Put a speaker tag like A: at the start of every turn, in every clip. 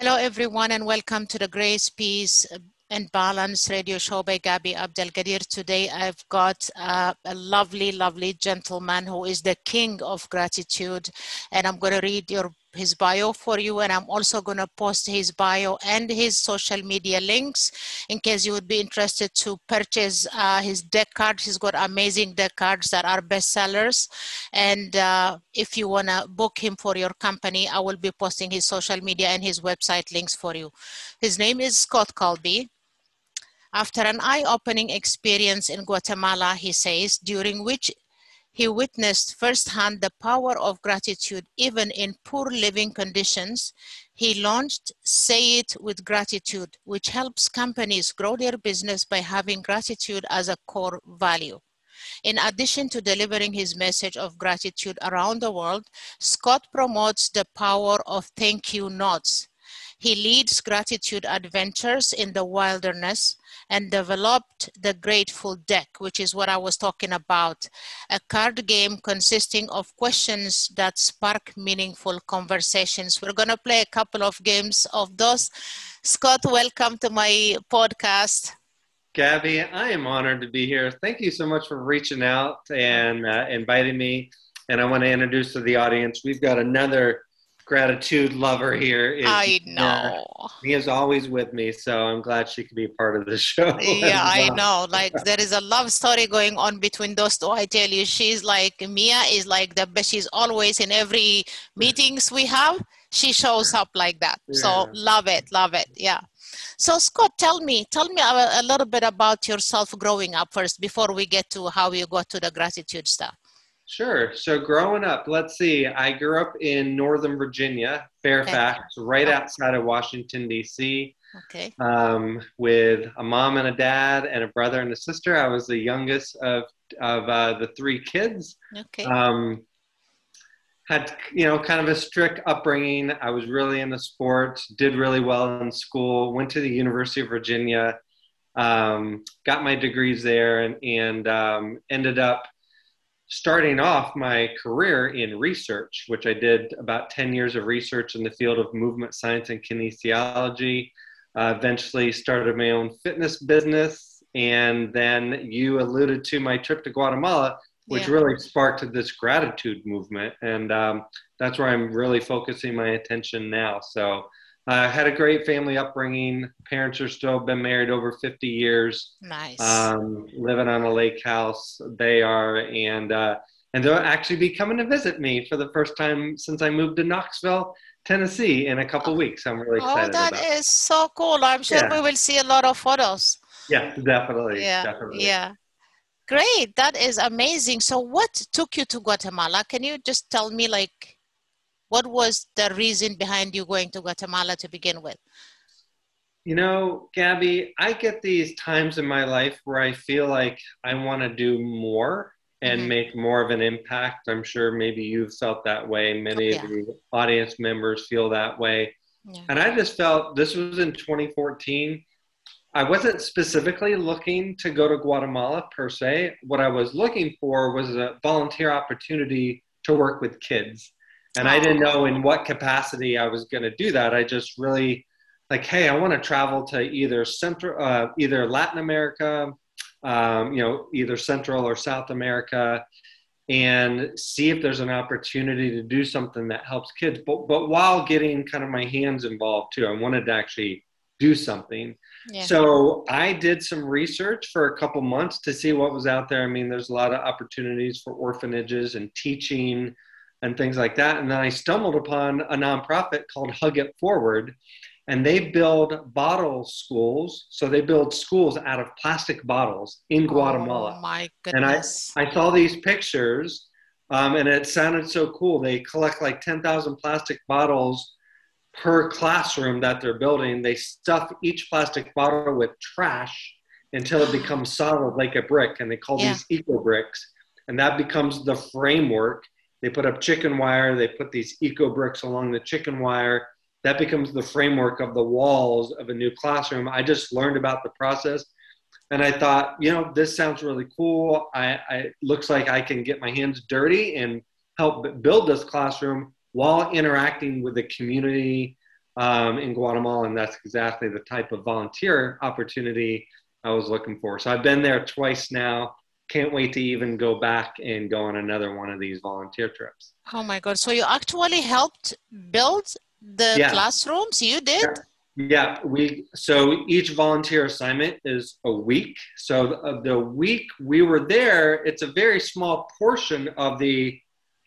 A: Hello, everyone, and welcome to the Grace, Peace, and Balance radio show by Gabby Abdelgadir. Today, I've got uh, a lovely, lovely gentleman who is the king of gratitude, and I'm going to read your his bio for you and I'm also going to post his bio and his social media links in case you would be interested to purchase uh, his deck cards. He's got amazing deck cards that are bestsellers and uh, if you want to book him for your company, I will be posting his social media and his website links for you. His name is Scott Colby. After an eye-opening experience in Guatemala, he says, during which he witnessed firsthand the power of gratitude even in poor living conditions. He launched Say It with Gratitude, which helps companies grow their business by having gratitude as a core value. In addition to delivering his message of gratitude around the world, Scott promotes the power of thank you notes. He leads gratitude adventures in the wilderness, and developed the Grateful Deck, which is what I was talking about, a card game consisting of questions that spark meaningful conversations. We're going to play a couple of games of those. Scott, welcome to my podcast.
B: Gabby, I am honored to be here. Thank you so much for reaching out and uh, inviting me. And I want to introduce to the audience, we've got another gratitude lover here.
A: Is, I know.
B: Uh, he is always with me, so I'm glad she could be part of the show.
A: Yeah, I know. Like there is a love story going on between those two. I tell you, she's like Mia is like the best. She's always in every meetings we have. She shows up like that. Yeah. So love it, love it. Yeah. So Scott, tell me, tell me a, a little bit about yourself growing up first before we get to how you got to the gratitude stuff.
B: Sure. So growing up, let's see. I grew up in Northern Virginia, Fairfax, okay. right outside of Washington D.C.
A: Okay.
B: Um, with a mom and a dad and a brother and a sister. I was the youngest of of uh, the three kids.
A: Okay.
B: Um, had you know kind of a strict upbringing. I was really into sports. Did really well in school. Went to the University of Virginia. Um, got my degrees there and and um, ended up starting off my career in research, which I did about 10 years of research in the field of movement science and kinesiology. Uh, eventually started my own fitness business. And then you alluded to my trip to Guatemala, which yeah. really sparked this gratitude movement. And um, that's where I'm really focusing my attention now. So uh, had a great family upbringing. Parents are still been married over 50 years.
A: Nice.
B: Um, living on a lake house. They are, and uh, and they'll actually be coming to visit me for the first time since I moved to Knoxville, Tennessee, in a couple oh. weeks. I'm really oh, excited.
A: Oh, that
B: about.
A: is so cool! I'm sure yeah. we will see a lot of photos.
B: Yeah, definitely.
A: Yeah,
B: definitely.
A: yeah. Great, that is amazing. So, what took you to Guatemala? Can you just tell me, like, what was the reason behind you going to Guatemala to begin with?
B: You know, Gabby, I get these times in my life where I feel like I want to do more and mm-hmm. make more of an impact. I'm sure maybe you've felt that way. Many oh, yeah. of the audience members feel that way. Yeah. And I just felt this was in 2014. I wasn't specifically looking to go to Guatemala per se. What I was looking for was a volunteer opportunity to work with kids and I didn't know in what capacity I was going to do that. I just really like, hey, I want to travel to either central, uh, either Latin America, um, you know, either Central or South America, and see if there's an opportunity to do something that helps kids. But but while getting kind of my hands involved too, I wanted to actually do something. Yeah. So I did some research for a couple months to see what was out there. I mean, there's a lot of opportunities for orphanages and teaching and things like that. And then I stumbled upon a nonprofit called Hug It Forward, and they build bottle schools. So they build schools out of plastic bottles in Guatemala.
A: Oh my goodness!
B: And I, I saw these pictures, um, and it sounded so cool. They collect like ten thousand plastic bottles per classroom that they're building. They stuff each plastic bottle with trash until it becomes solid like a brick, and they call yeah. these eco bricks. And that becomes the framework they put up chicken wire. They put these eco bricks along the chicken wire. That becomes the framework of the walls of a new classroom. I just learned about the process, and I thought, you know, this sounds really cool. I, I looks like I can get my hands dirty and help build this classroom while interacting with the community um, in Guatemala, and that's exactly the type of volunteer opportunity I was looking for. So I've been there twice now. Can't wait to even go back and go on another one of these volunteer trips.
A: Oh my God. So you actually helped build the yeah. classrooms? You did?
B: Yeah. Yeah, we so each volunteer assignment is a week. So the, the week we were there, it's a very small portion of the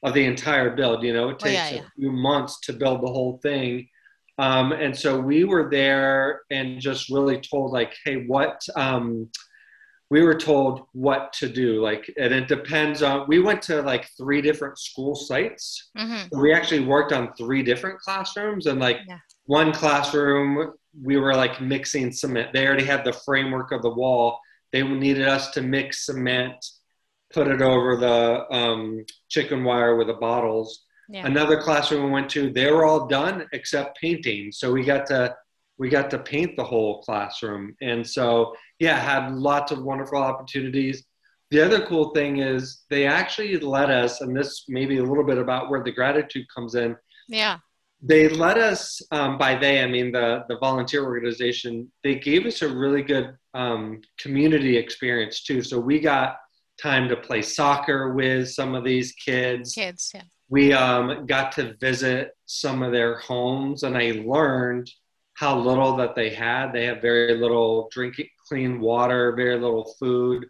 B: of the entire build. You know, it takes oh, yeah, yeah. a few months to build the whole thing. Um, and so we were there and just really told like, hey, what um, we were told what to do. Like, and it depends on. We went to like three different school sites. Mm-hmm. We actually worked on three different classrooms, and like yeah one classroom we were like mixing cement they already had the framework of the wall they needed us to mix cement put it over the um, chicken wire with the bottles yeah. another classroom we went to they were all done except painting so we got to we got to paint the whole classroom and so yeah had lots of wonderful opportunities. The other cool thing is they actually let us and this maybe a little bit about where the gratitude comes in.
A: Yeah.
B: They let us um, by they i mean the the volunteer organization they gave us a really good um, community experience too. So we got time to play soccer with some of these kids.
A: Kids yeah.
B: We um, got to visit some of their homes and i learned how little that they had. They have very little drinking clean water very little food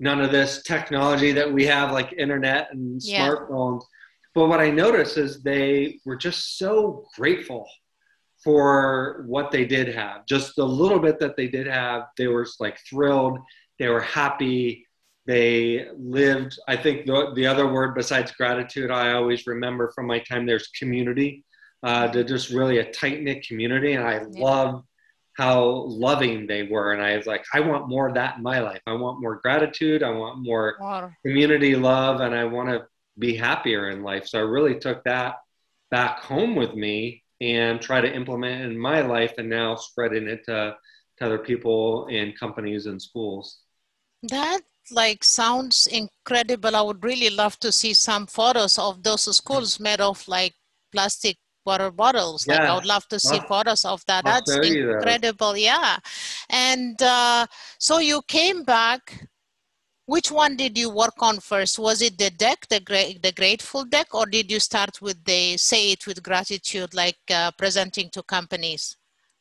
B: none of this technology that we have like internet and yeah. smartphones but what I noticed is they were just so grateful for what they did have. Just the little bit that they did have, they were like thrilled. They were happy. They lived, I think the, the other word besides gratitude, I always remember from my time there's community. Uh, they're just really a tight knit community. And I yeah. love how loving they were. And I was like, I want more of that in my life. I want more gratitude. I want more wow. community love. And I want to be happier in life. So I really took that back home with me and try to implement it in my life and now spreading it to, to other people and companies and schools.
A: That like sounds incredible. I would really love to see some photos of those schools made of like plastic water bottles. Yeah. Like I would love to see photos of that. That's incredible. That. Yeah. And uh, so you came back which one did you work on first? Was it the deck, the, gra- the grateful deck, or did you start with the say it with gratitude, like uh, presenting to companies?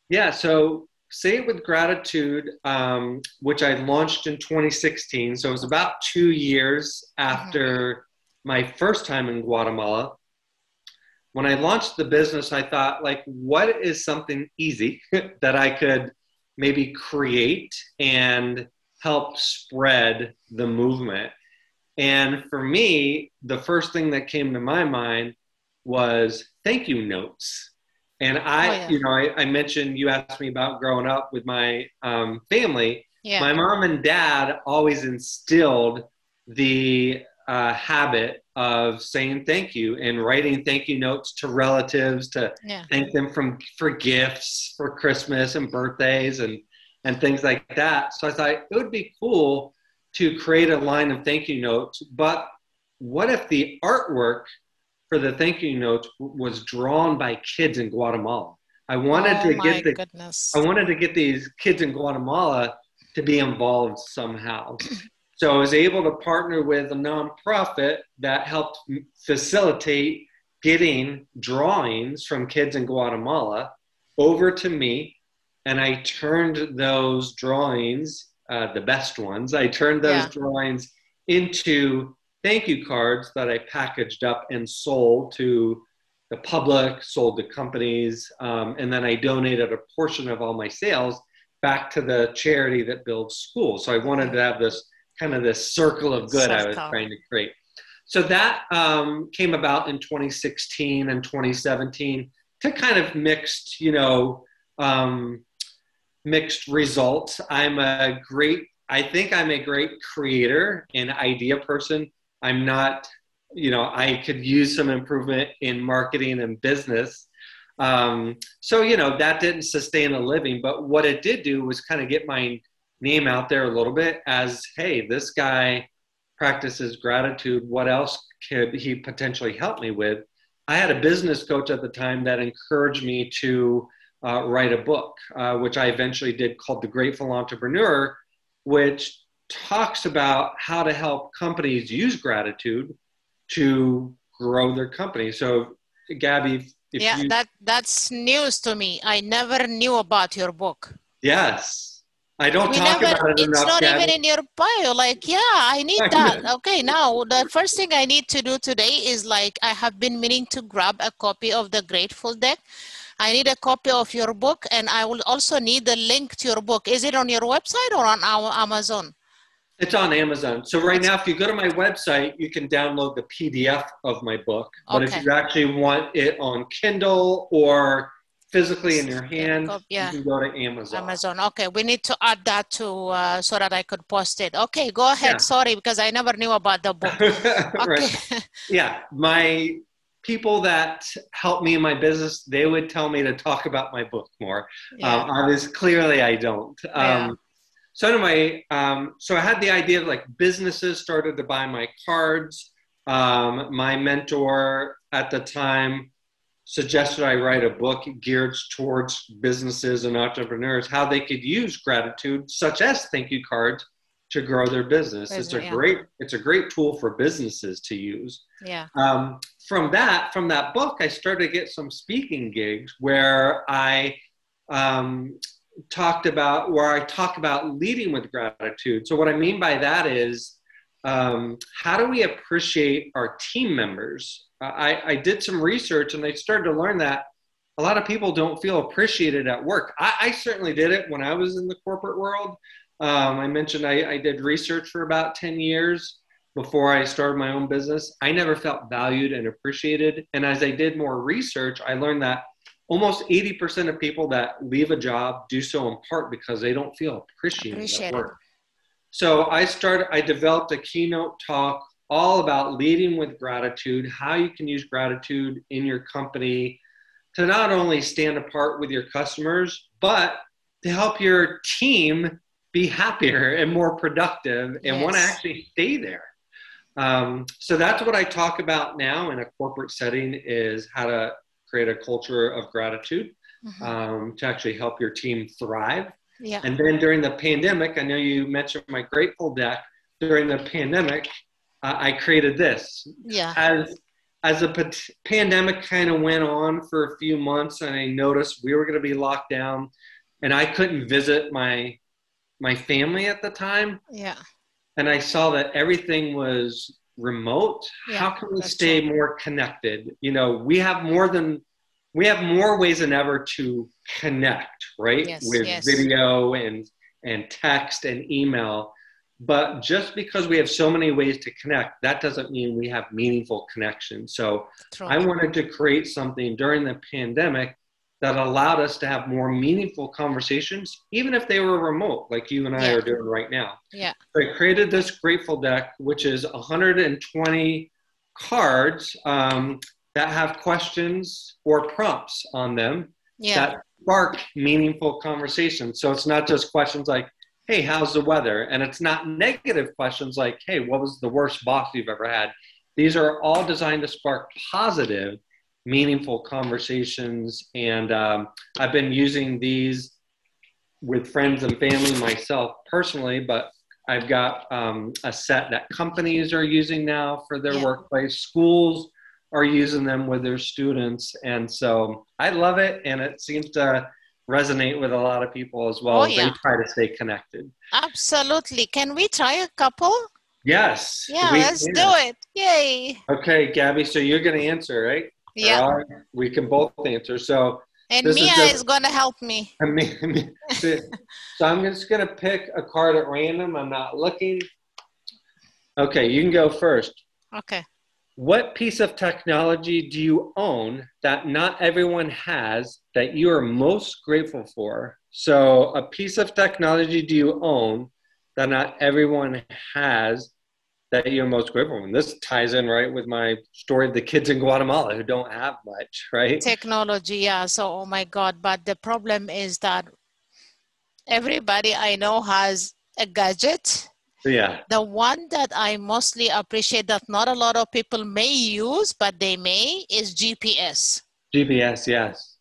B: Yeah, so say it with gratitude, um, which I launched in 2016. So it was about two years after mm-hmm. my first time in Guatemala. When I launched the business, I thought, like, what is something easy that I could maybe create and help spread the movement. And for me, the first thing that came to my mind was thank you notes. And I, oh, yeah. you know, I, I, mentioned you asked me about growing up with my um, family. Yeah. My mom and dad always instilled the uh, habit of saying thank you and writing thank you notes to relatives to yeah. thank them from for gifts for Christmas and birthdays and and things like that. So I thought it would be cool to create a line of thank you notes, but what if the artwork for the thank you notes was drawn by kids in Guatemala? I wanted oh, to get the goodness. I wanted to get these kids in Guatemala to be involved somehow. so I was able to partner with a nonprofit that helped facilitate getting drawings from kids in Guatemala over to me and I turned those drawings, uh, the best ones, I turned those yeah. drawings into thank you cards that I packaged up and sold to the public, sold to companies, um, and then I donated a portion of all my sales back to the charity that builds schools. So I wanted to have this kind of this circle of good I was trying to create. So that um, came about in 2016 and 2017 to kind of mixed, you know, um, mixed results. I'm a great, I think I'm a great creator and idea person. I'm not, you know, I could use some improvement in marketing and business. Um, so, you know, that didn't sustain a living, but what it did do was kind of get my name out there a little bit as, hey, this guy practices gratitude. What else could he potentially help me with? I had a business coach at the time that encouraged me to uh, write a book, uh, which I eventually did called The Grateful Entrepreneur, which talks about how to help companies use gratitude to grow their company. So, Gabby,
A: yeah, you, that that's news to me. I never knew about your book.
B: Yes, I don't we talk never, about it
A: It's not even in your bio. Like, yeah, I need that. Okay, now the first thing I need to do today is like I have been meaning to grab a copy of the Grateful Deck. I need a copy of your book, and I will also need the link to your book. Is it on your website or on our Amazon?
B: It's on Amazon. So right now, if you go to my website, you can download the PDF of my book. But okay. if you actually want it on Kindle or physically in your hand, yeah. you can go to Amazon.
A: Amazon. Okay, we need to add that to uh, so that I could post it. Okay, go ahead. Yeah. Sorry, because I never knew about the book.
B: right. Yeah, my people that help me in my business, they would tell me to talk about my book more. Yeah. Um, obviously, clearly, I don't. Um, so anyway, um, so I had the idea of like businesses started to buy my cards. Um, my mentor at the time suggested I write a book geared towards businesses and entrepreneurs how they could use gratitude, such as thank you cards, to grow their business. it's a yeah. great it's a great tool for businesses to use.
A: Yeah.
B: Um, from that from that book, I started to get some speaking gigs where I um, talked about where I talk about leading with gratitude. So what I mean by that is um, how do we appreciate our team members? I, I did some research and I started to learn that a lot of people don't feel appreciated at work. I, I certainly did it when I was in the corporate world. Um, I mentioned I, I did research for about 10 years before I started my own business. I never felt valued and appreciated. And as I did more research, I learned that almost 80% of people that leave a job do so in part because they don't feel appreciated, appreciated. at work. So I started, I developed a keynote talk all about leading with gratitude, how you can use gratitude in your company to not only stand apart with your customers, but to help your team be happier and more productive and yes. want to actually stay there. Um, so that's what I talk about now in a corporate setting is how to create a culture of gratitude mm-hmm. um, to actually help your team thrive.
A: Yeah.
B: And then during the pandemic, I know you mentioned my Grateful Deck. During the pandemic, uh, I created this.
A: Yeah.
B: As as a p- pandemic kind of went on for a few months, and I noticed we were going to be locked down, and I couldn't visit my my family at the time.
A: Yeah.
B: And I saw that everything was remote yeah, how can we stay true. more connected you know we have more than we have more ways than ever to connect right
A: yes,
B: with
A: yes.
B: video and and text and email but just because we have so many ways to connect that doesn't mean we have meaningful connection so True. i wanted to create something during the pandemic that allowed us to have more meaningful conversations, even if they were remote, like you and I yeah. are doing right now.
A: Yeah.
B: So I created this Grateful Deck, which is 120 cards um, that have questions or prompts on them
A: yeah.
B: that spark meaningful conversations. So it's not just questions like, hey, how's the weather? And it's not negative questions like, hey, what was the worst boss you've ever had? These are all designed to spark positive meaningful conversations. And um, I've been using these with friends and family myself personally, but I've got um, a set that companies are using now for their yeah. workplace. Schools are using them with their students. And so I love it. And it seems to resonate with a lot of people as well oh, as yeah. they try to stay connected.
A: Absolutely. Can we try a couple?
B: Yes.
A: Yeah, let's can. do it. Yay.
B: Okay, Gabby. So you're going to answer, right?
A: Yeah.
B: we can both answer. So
A: and Mia is, is, going to help me.
B: me. so I'm just going to pick a card at random. I'm not looking. Okay, you can go first.
A: Okay.
B: What piece of technology do you own that not everyone has that you are most grateful for? So, a piece of technology do you own that not everyone has that you're most grateful for. And this ties in right with my story of the kids in Guatemala who don't have much, right?
A: Technology, yeah. So, oh my God. But the problem is that everybody I know has a gadget.
B: Yeah.
A: The one that I mostly appreciate that not a lot of people may use, but they may, is GPS.
B: GPS, yes.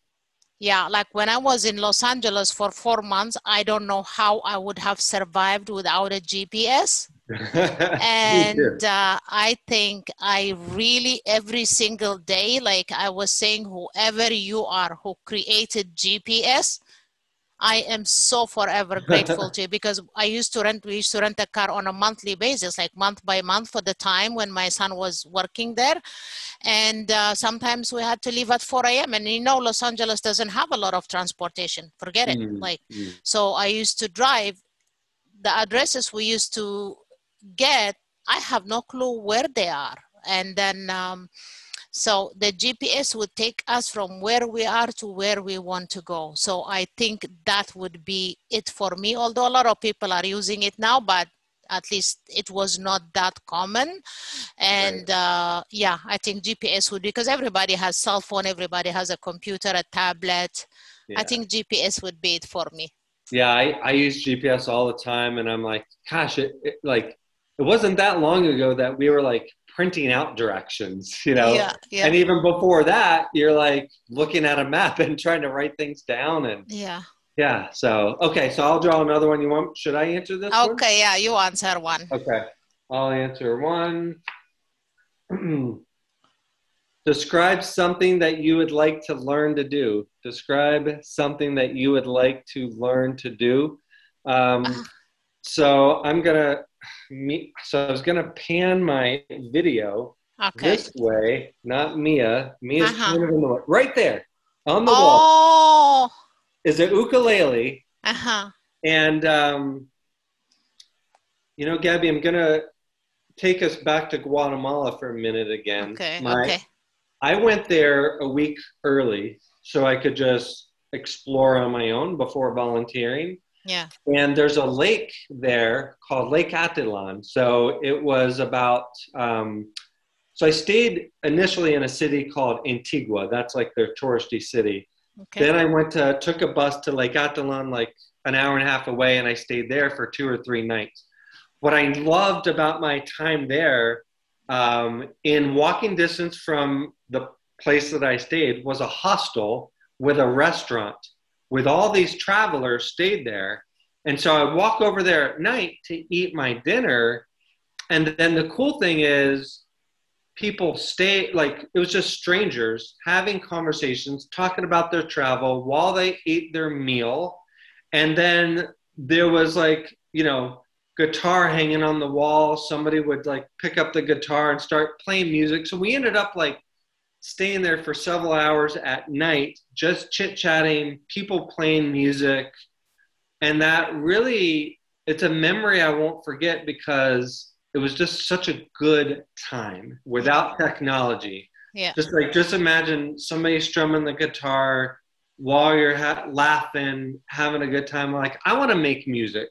A: Yeah, like when I was in Los Angeles for four months, I don't know how I would have survived without a GPS. and uh, I think I really every single day, like I was saying, whoever you are who created GPS, I am so forever grateful to you because I used to rent, we used to rent a car on a monthly basis, like month by month for the time when my son was working there. And uh, sometimes we had to leave at 4 a.m. And you know, Los Angeles doesn't have a lot of transportation. Forget it. Mm-hmm. Like, mm-hmm. so I used to drive the addresses we used to get, I have no clue where they are. And then, um, so the GPS would take us from where we are to where we want to go. So I think that would be it for me, although a lot of people are using it now, but at least it was not that common. And uh, yeah, I think GPS would because everybody has cell phone, everybody has a computer, a tablet. Yeah. I think GPS would be it for me.
B: Yeah, I, I use GPS all the time, and I'm like, gosh, it, it like it wasn't that long ago that we were like printing out directions, you know? Yeah, yeah. And even before that, you're like looking at a map and trying to write things down and
A: yeah.
B: Yeah. So okay, so I'll draw another one. You want should I answer this?
A: Okay,
B: one?
A: yeah, you answer one.
B: Okay. I'll answer one. Describe something that you would like to learn to do. Describe something that you would like to learn to do. Um, uh-huh. so I'm gonna me, so I was going to pan my video okay. this way, not Mia. Mia's uh-huh. kind of in the right there on the oh. wall. Is an ukulele.
A: Uh huh.
B: And um, you know, Gabby, I'm gonna take us back to Guatemala for a minute again.
A: Okay. My, okay.
B: I went there a week early so I could just explore on my own before volunteering.
A: Yeah.
B: And there's a lake there called Lake Atitlán. So it was about, um, so I stayed initially in a city called Antigua. That's like their touristy city. Okay. Then I went to, took a bus to Lake Atitlán, like an hour and a half away, and I stayed there for two or three nights. What I loved about my time there, um, in walking distance from the place that I stayed, was a hostel with a restaurant with all these travelers stayed there. And so I walk over there at night to eat my dinner. And then the cool thing is, people stay like it was just strangers having conversations, talking about their travel while they ate their meal. And then there was like, you know, guitar hanging on the wall. Somebody would like pick up the guitar and start playing music. So we ended up like staying there for several hours at night, just chit chatting, people playing music. And that really, it's a memory I won't forget because it was just such a good time without technology.
A: Yeah.
B: Just like, just imagine somebody strumming the guitar while you're ha- laughing, having a good time. Like, I want to make music.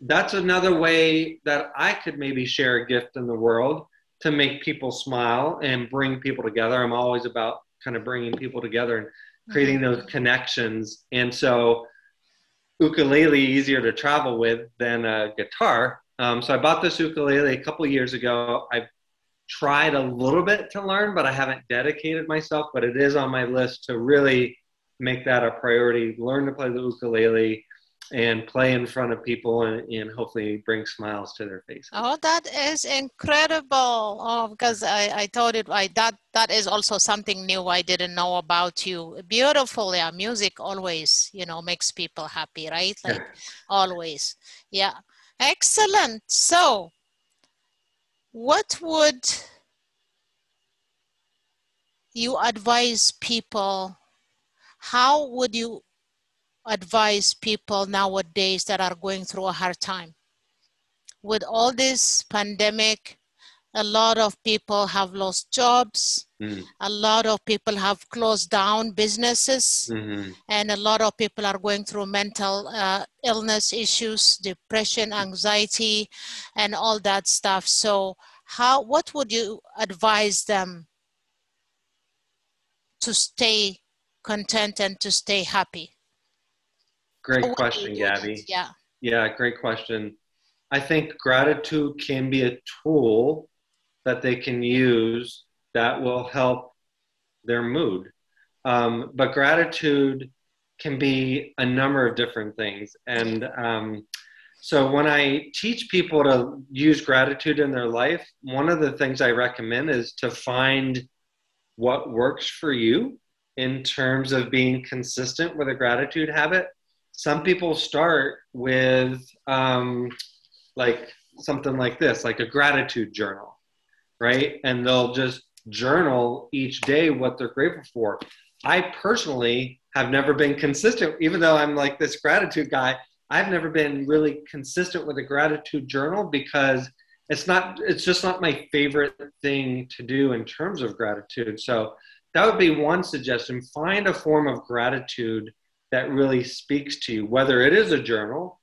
B: That's another way that I could maybe share a gift in the world to make people smile and bring people together. I'm always about kind of bringing people together and creating mm-hmm. those connections. And so, ukulele easier to travel with than a guitar. Um, so I bought this ukulele a couple years ago. I've tried a little bit to learn, but I haven't dedicated myself. But it is on my list to really make that a priority. Learn to play the ukulele and play in front of people and, and hopefully bring smiles to their faces.
A: Oh, that is incredible! Oh, because I, I thought it. I that that is also something new I didn't know about you. Beautiful, yeah. Music always, you know, makes people happy, right? Like always, yeah. Excellent. So, what would you advise people? How would you advise people nowadays that are going through a hard time. With all this pandemic, a lot of people have lost jobs. Mm. A lot of people have closed down businesses. Mm-hmm. And a lot of people are going through mental uh, illness issues, depression, anxiety, and all that stuff. So, how, what would you advise them to stay content and to stay happy?
B: Great question, Gabby.
A: Yeah.
B: Yeah, great question. I think gratitude can be a tool that they can use that will help their mood. Um, but gratitude can be a number of different things. And um, so when I teach people to use gratitude in their life, one of the things I recommend is to find what works for you in terms of being consistent with a gratitude habit. Some people start with um, like something like this, like a gratitude journal, right? And they'll just journal each day what they're grateful for. I personally have never been consistent, even though I'm like this gratitude guy. I've never been really consistent with a gratitude journal because it's not it's just not my favorite thing to do in terms of gratitude so that would be one suggestion find a form of gratitude that really speaks to you whether it is a journal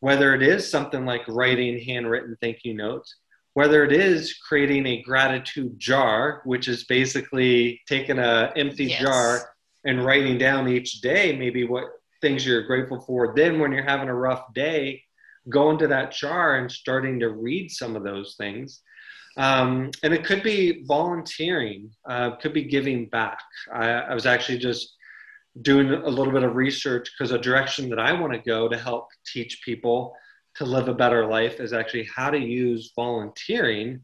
B: whether it is something like writing handwritten thank you notes whether it is creating a gratitude jar which is basically taking an empty yes. jar and writing down each day maybe what things you're grateful for then when you're having a rough day go into that jar and starting to read some of those things. Um, and it could be volunteering, uh, could be giving back. I, I was actually just doing a little bit of research because a direction that I want to go to help teach people to live a better life is actually how to use volunteering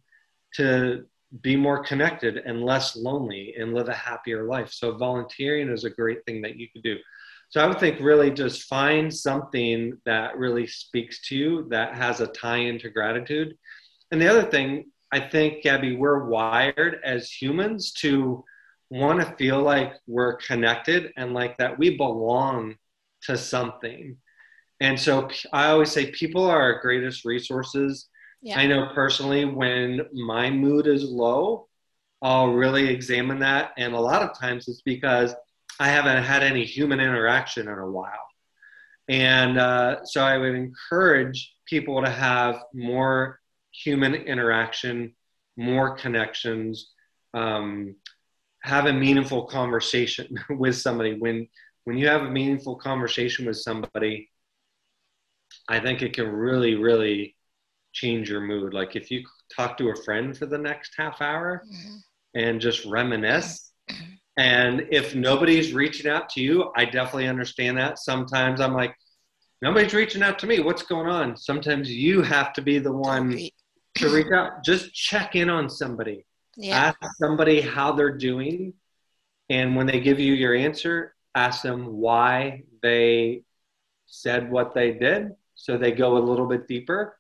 B: to be more connected and less lonely and live a happier life. So volunteering is a great thing that you could do. So I would think really just find something that really speaks to you that has a tie into gratitude. And the other thing, I think, Gabby, we're wired as humans to want to feel like we're connected and like that we belong to something. And so I always say people are our greatest resources. Yeah. I know personally when my mood is low, I'll really examine that. And a lot of times it's because I haven't had any human interaction in a while. And uh, so I would encourage people to have more human interaction, more connections, um, have a meaningful conversation with somebody. When when you have a meaningful conversation with somebody, I think it can really, really change your mood. Like if you talk to a friend for the next half hour mm-hmm. and just reminisce, and if nobody's reaching out to you, I definitely understand that. Sometimes I'm like, nobody's reaching out to me. What's going on? Sometimes you have to be the one to reach out. Just check in on somebody. Yeah. Ask somebody how they're doing. And when they give you your answer, ask them why they said what they did. So they go a little bit deeper.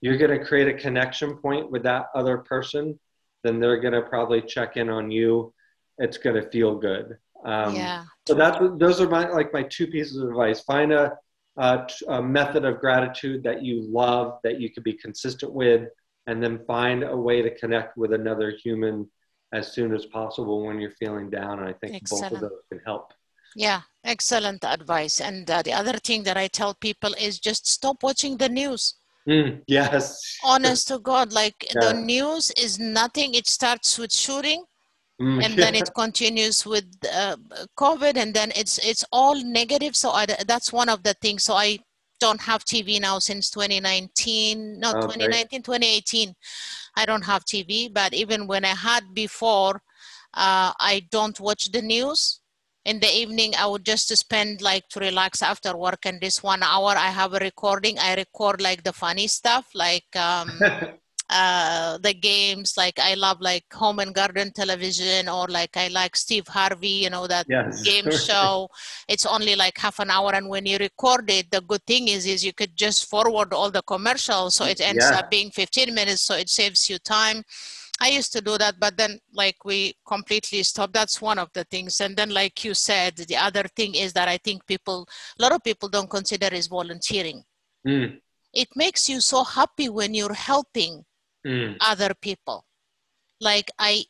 B: You're going to create a connection point with that other person. Then they're going to probably check in on you it's going to feel good. Um, yeah. So that's those are my like my two pieces of advice. Find a, a, a method of gratitude that you love that you can be consistent with, and then find a way to connect with another human as soon as possible when you're feeling down. And I think Excellent. both of those can help.
A: Yeah, excellent advice. And uh, the other thing that I tell people is just stop watching the news.
B: Mm, yes.
A: Honest to God, like yeah. the news is nothing. It starts with shooting Mm. and then it continues with uh, covid and then it's it's all negative so I, that's one of the things so i don't have tv now since 2019 no okay. 2019 2018 i don't have tv but even when i had before uh, i don't watch the news in the evening i would just spend like to relax after work and this one hour i have a recording i record like the funny stuff like um uh, the games like i love like home and garden television or like i like steve harvey you know that yes. game show it's only like half an hour and when you record it the good thing is is you could just forward all the commercials so it ends yeah. up being 15 minutes so it saves you time I used to do that, but then like we completely stopped. That's one of the things. And then, like you said, the other thing is that I think people, a lot of people don't consider is volunteering. Mm. It makes you so happy when you're helping mm. other people like i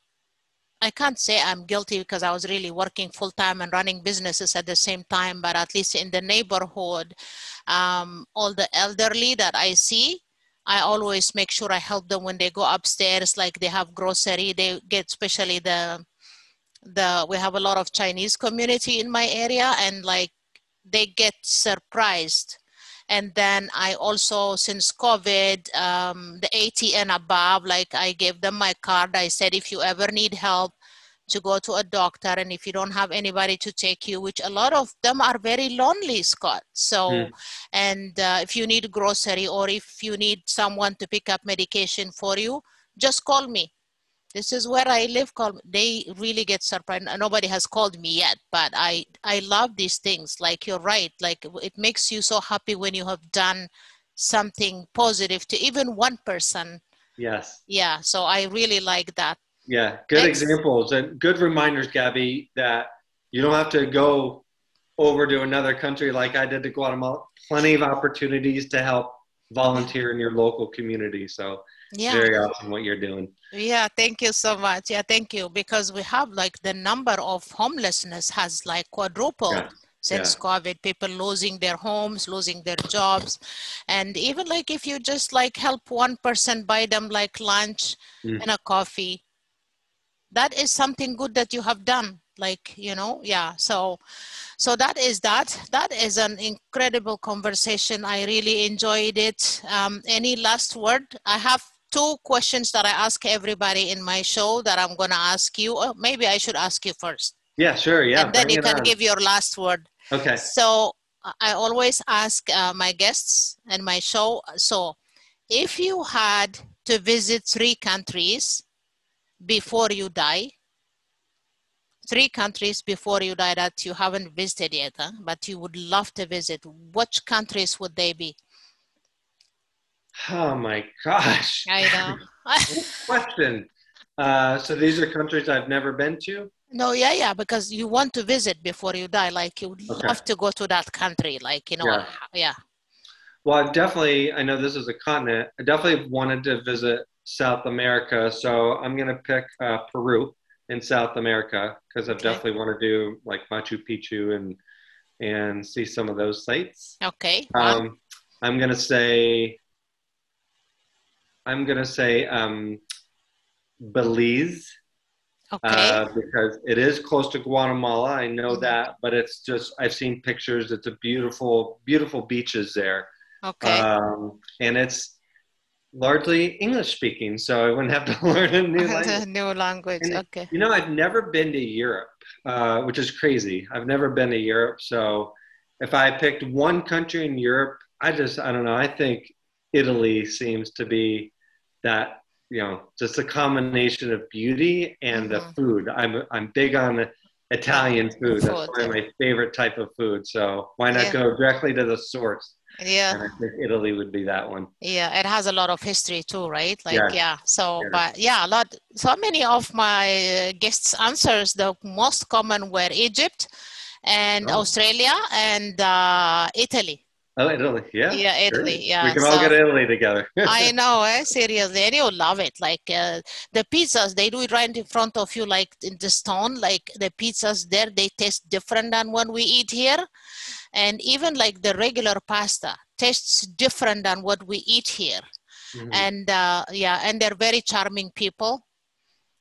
A: i can't say i'm guilty because i was really working full time and running businesses at the same time but at least in the neighborhood um, all the elderly that i see i always make sure i help them when they go upstairs like they have grocery they get especially the the we have a lot of chinese community in my area and like they get surprised and then i also since covid um, the 80 and above like i gave them my card. I said if you ever need help to go to a doctor and if you don't have anybody to take you which a lot of them are very lonely scott. So mm. and uh, if you need grocery or if you need someone to pick up medication for you just call me this is where i live call they really get surprised. Nobody has called me yet but i i love these things. Like you're right. Like it makes you so happy when you have done something positive to even one person.
B: Yes.
A: Yeah so i really like that.
B: Yeah, good examples and good reminders, Gabby, that you don't have to go over to another country like I did to Guatemala. Plenty of opportunities to help volunteer in your local community. So yeah. very awesome what you're doing.
A: Yeah, thank you so much. Yeah, thank you. Because we have like the number of homelessness has like quadrupled. Yeah since yeah. covid people losing their homes losing their jobs and even like if you just like help one person buy them like lunch mm. and a coffee that is something good that you have done like you know yeah so so that is that that is an incredible conversation i really enjoyed it um, any last word i have two questions that i ask everybody in my show that i'm going to ask you oh, maybe i should ask you first
B: yeah sure yeah
A: and then you can on. give your last word
B: okay
A: so i always ask uh, my guests and my show so if you had to visit three countries before you die three countries before you die that you haven't visited yet huh? but you would love to visit which countries would they be
B: oh my gosh
A: i know
B: question uh, so these are countries i've never been to
A: no yeah yeah because you want to visit before you die like you would okay. love to go to that country like you know yeah. yeah
B: well i definitely i know this is a continent i definitely wanted to visit South America. So I'm going to pick uh, Peru in South America because I okay. definitely want to do like Machu Picchu and and see some of those sites.
A: Okay. Wow.
B: Um, I'm going to say I'm going to say um, Belize.
A: Okay. Uh,
B: because it is close to Guatemala, I know mm-hmm. that, but it's just I've seen pictures. It's a beautiful, beautiful beaches there.
A: Okay.
B: Um, and it's largely English speaking, so I wouldn't have to learn a new language.
A: new language, and, okay.
B: You know, I've never been to Europe, uh, which is crazy. I've never been to Europe, so if I picked one country in Europe, I just I don't know. I think Italy seems to be that you know just a combination of beauty and mm-hmm. the food. I'm I'm big on Italian food. That's of my favorite type of food. So why not yeah. go directly to the source?
A: yeah
B: and i think italy would be that one
A: yeah it has a lot of history too right like yeah, yeah. so yeah. but yeah a lot so many of my guests answers the most common were egypt and oh. australia and uh, italy
B: Oh, Italy, yeah.
A: Yeah, Italy, yeah.
B: We can so, all get Italy together.
A: I know, eh? seriously. And you love it. Like uh, the pizzas, they do it right in front of you, like in the stone. Like the pizzas there, they taste different than what we eat here. And even like the regular pasta tastes different than what we eat here. Mm-hmm. And uh, yeah, and they're very charming people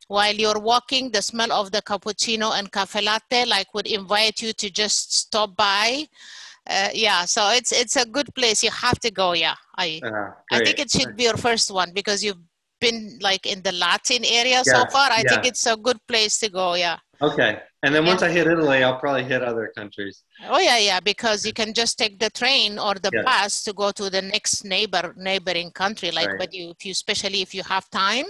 A: while you're walking, the smell of the cappuccino and cafe latte like would invite you to just stop by uh, yeah so it's it's a good place. You have to go yeah. I uh, i think it should be your first one because you've been like in the latin area so far. I yeah. think it's a good place to go yeah.
B: Okay and then once yeah. i hit italy i'll probably hit other countries.
A: Oh yeah yeah because you can just take the train or the bus to go to the next neighbor neighboring country like right. but you if you especially if you have time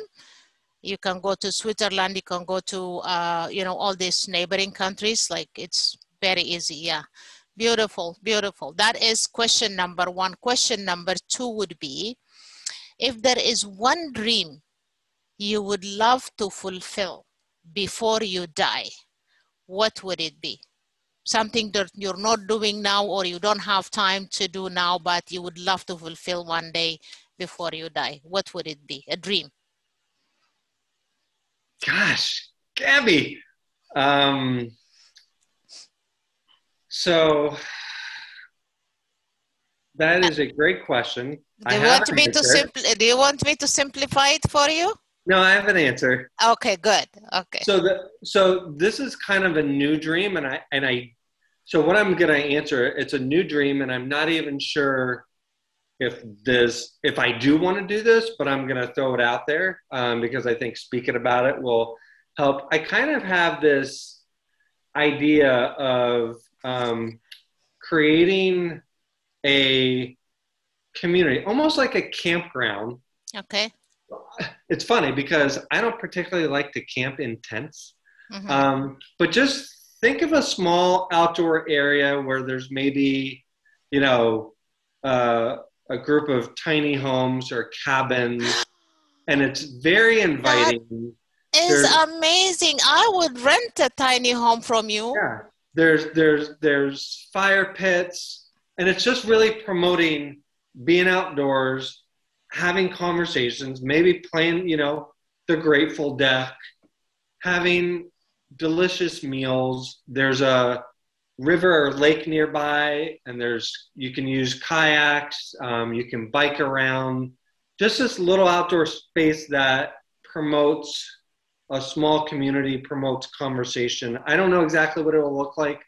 A: you can go to switzerland you can go to uh, you know all these neighboring countries like it's very easy yeah Beautiful, beautiful. That is question number one. Question number two would be, if there is one dream you would love to fulfill before you die, what would it be? Something that you're not doing now or you don't have time to do now, but you would love to fulfill one day before you die. What would it be? A dream.
B: Gosh, Gabby. Um, so that is a great question.
A: Do you want me to simpl- Do you want me to simplify it for you?
B: No, I have an answer.
A: Okay, good. Okay.
B: So the so this is kind of a new dream, and I and I so what I'm gonna answer it's a new dream, and I'm not even sure if this if I do want to do this, but I'm gonna throw it out there um, because I think speaking about it will help. I kind of have this idea of um, creating a community, almost like a campground.
A: Okay.
B: It's funny because I don't particularly like to camp in tents, mm-hmm. um, but just think of a small outdoor area where there's maybe, you know, uh, a group of tiny homes or cabins, and it's very inviting.
A: That is there's, amazing. I would rent a tiny home from you.
B: Yeah. There's there's there's fire pits, and it's just really promoting being outdoors, having conversations, maybe playing, you know, the Grateful Deck, having delicious meals. There's a river or lake nearby, and there's you can use kayaks. Um, you can bike around. Just this little outdoor space that promotes a small community, promotes conversation. I don't know exactly what it will look like.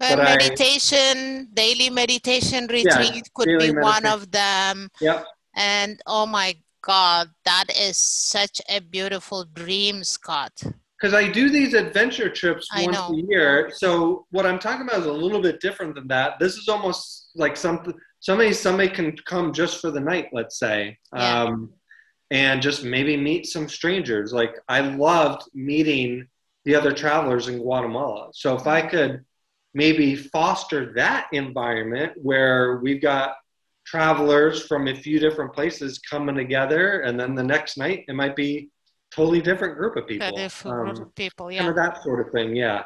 A: But meditation, I, daily meditation retreat yeah, could be meditation. one of them.
B: Yep.
A: And oh my God, that is such a beautiful dream, Scott
B: because I do these adventure trips once a year. So what I'm talking about is a little bit different than that. This is almost like something somebody somebody can come just for the night, let's say, yeah. um, and just maybe meet some strangers. Like I loved meeting the other travelers in Guatemala. So if I could maybe foster that environment where we've got travelers from a few different places coming together, and then the next night it might be totally different group of people.
A: different um, group of people, yeah.
B: that sort of thing, yeah.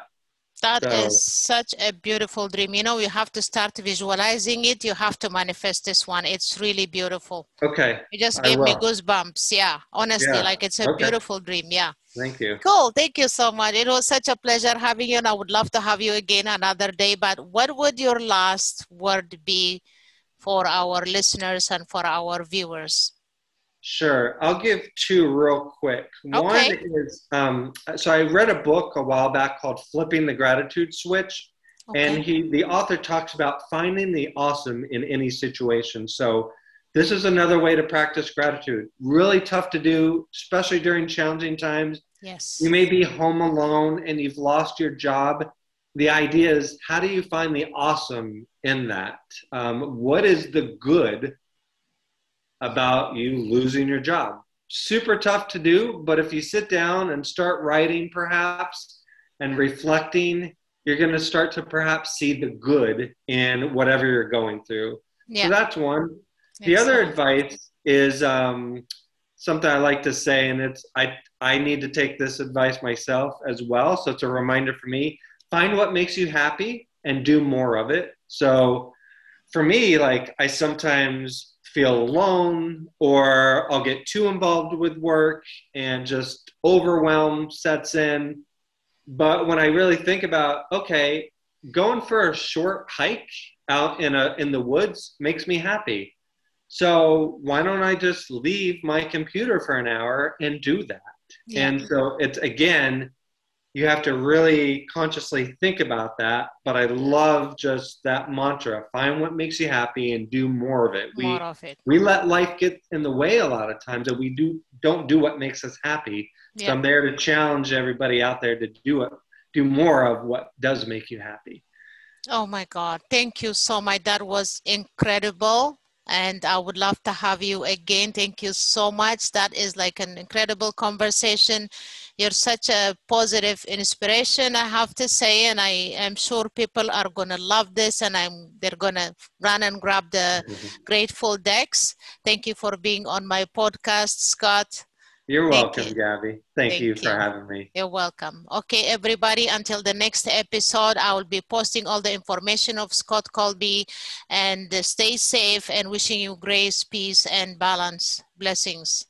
A: That so. is such a beautiful dream. You know, you have to start visualizing it. You have to manifest this one. It's really beautiful.
B: Okay.
A: You just gave me goosebumps. Yeah, honestly, yeah. like it's a okay. beautiful dream. Yeah.
B: Thank you.
A: Cool. Thank you so much. It was such a pleasure having you, and I would love to have you again another day. But what would your last word be for our listeners and for our viewers?
B: Sure. I'll give two real quick. Okay. One is um, so I read a book a while back called Flipping the Gratitude Switch. Okay. And he the author talks about finding the awesome in any situation. So this is another way to practice gratitude. Really tough to do, especially during challenging times.
A: Yes.
B: You may be home alone and you've lost your job. The idea is how do you find the awesome in that? Um, what is the good about you losing your job. Super tough to do, but if you sit down and start writing perhaps and reflecting, you're going to start to perhaps see the good in whatever you're going through. Yeah. So that's one. The other advice is um, something I like to say, and it's I I need to take this advice myself as well. So it's a reminder for me: find what makes you happy and do more of it. So for me, like I sometimes feel alone or I'll get too involved with work and just overwhelm sets in. But when I really think about, okay, going for a short hike out in a in the woods makes me happy. So why don't I just leave my computer for an hour and do that? Yeah. And so it's again you have to really consciously think about that. But I love just that mantra: find what makes you happy and do more of it.
A: More we, of it.
B: We let life get in the way a lot of times, and we do don't do what makes us happy. So I'm there to challenge everybody out there to do it, do more of what does make you happy.
A: Oh my God! Thank you so much. That was incredible and I would love to have you again. Thank you so much. That is like an incredible conversation. You're such a positive inspiration, I have to say, and I am sure people are gonna love this, and I'm they're gonna run and grab the mm-hmm. Grateful Decks. Thank you for being on my podcast, Scott.
B: You're Thank welcome, you. Gabby. Thank, Thank you, you for having me.
A: You're welcome. Okay, everybody, until the next episode, I will be posting all the information of Scott Colby and stay safe and wishing you grace, peace, and balance. Blessings.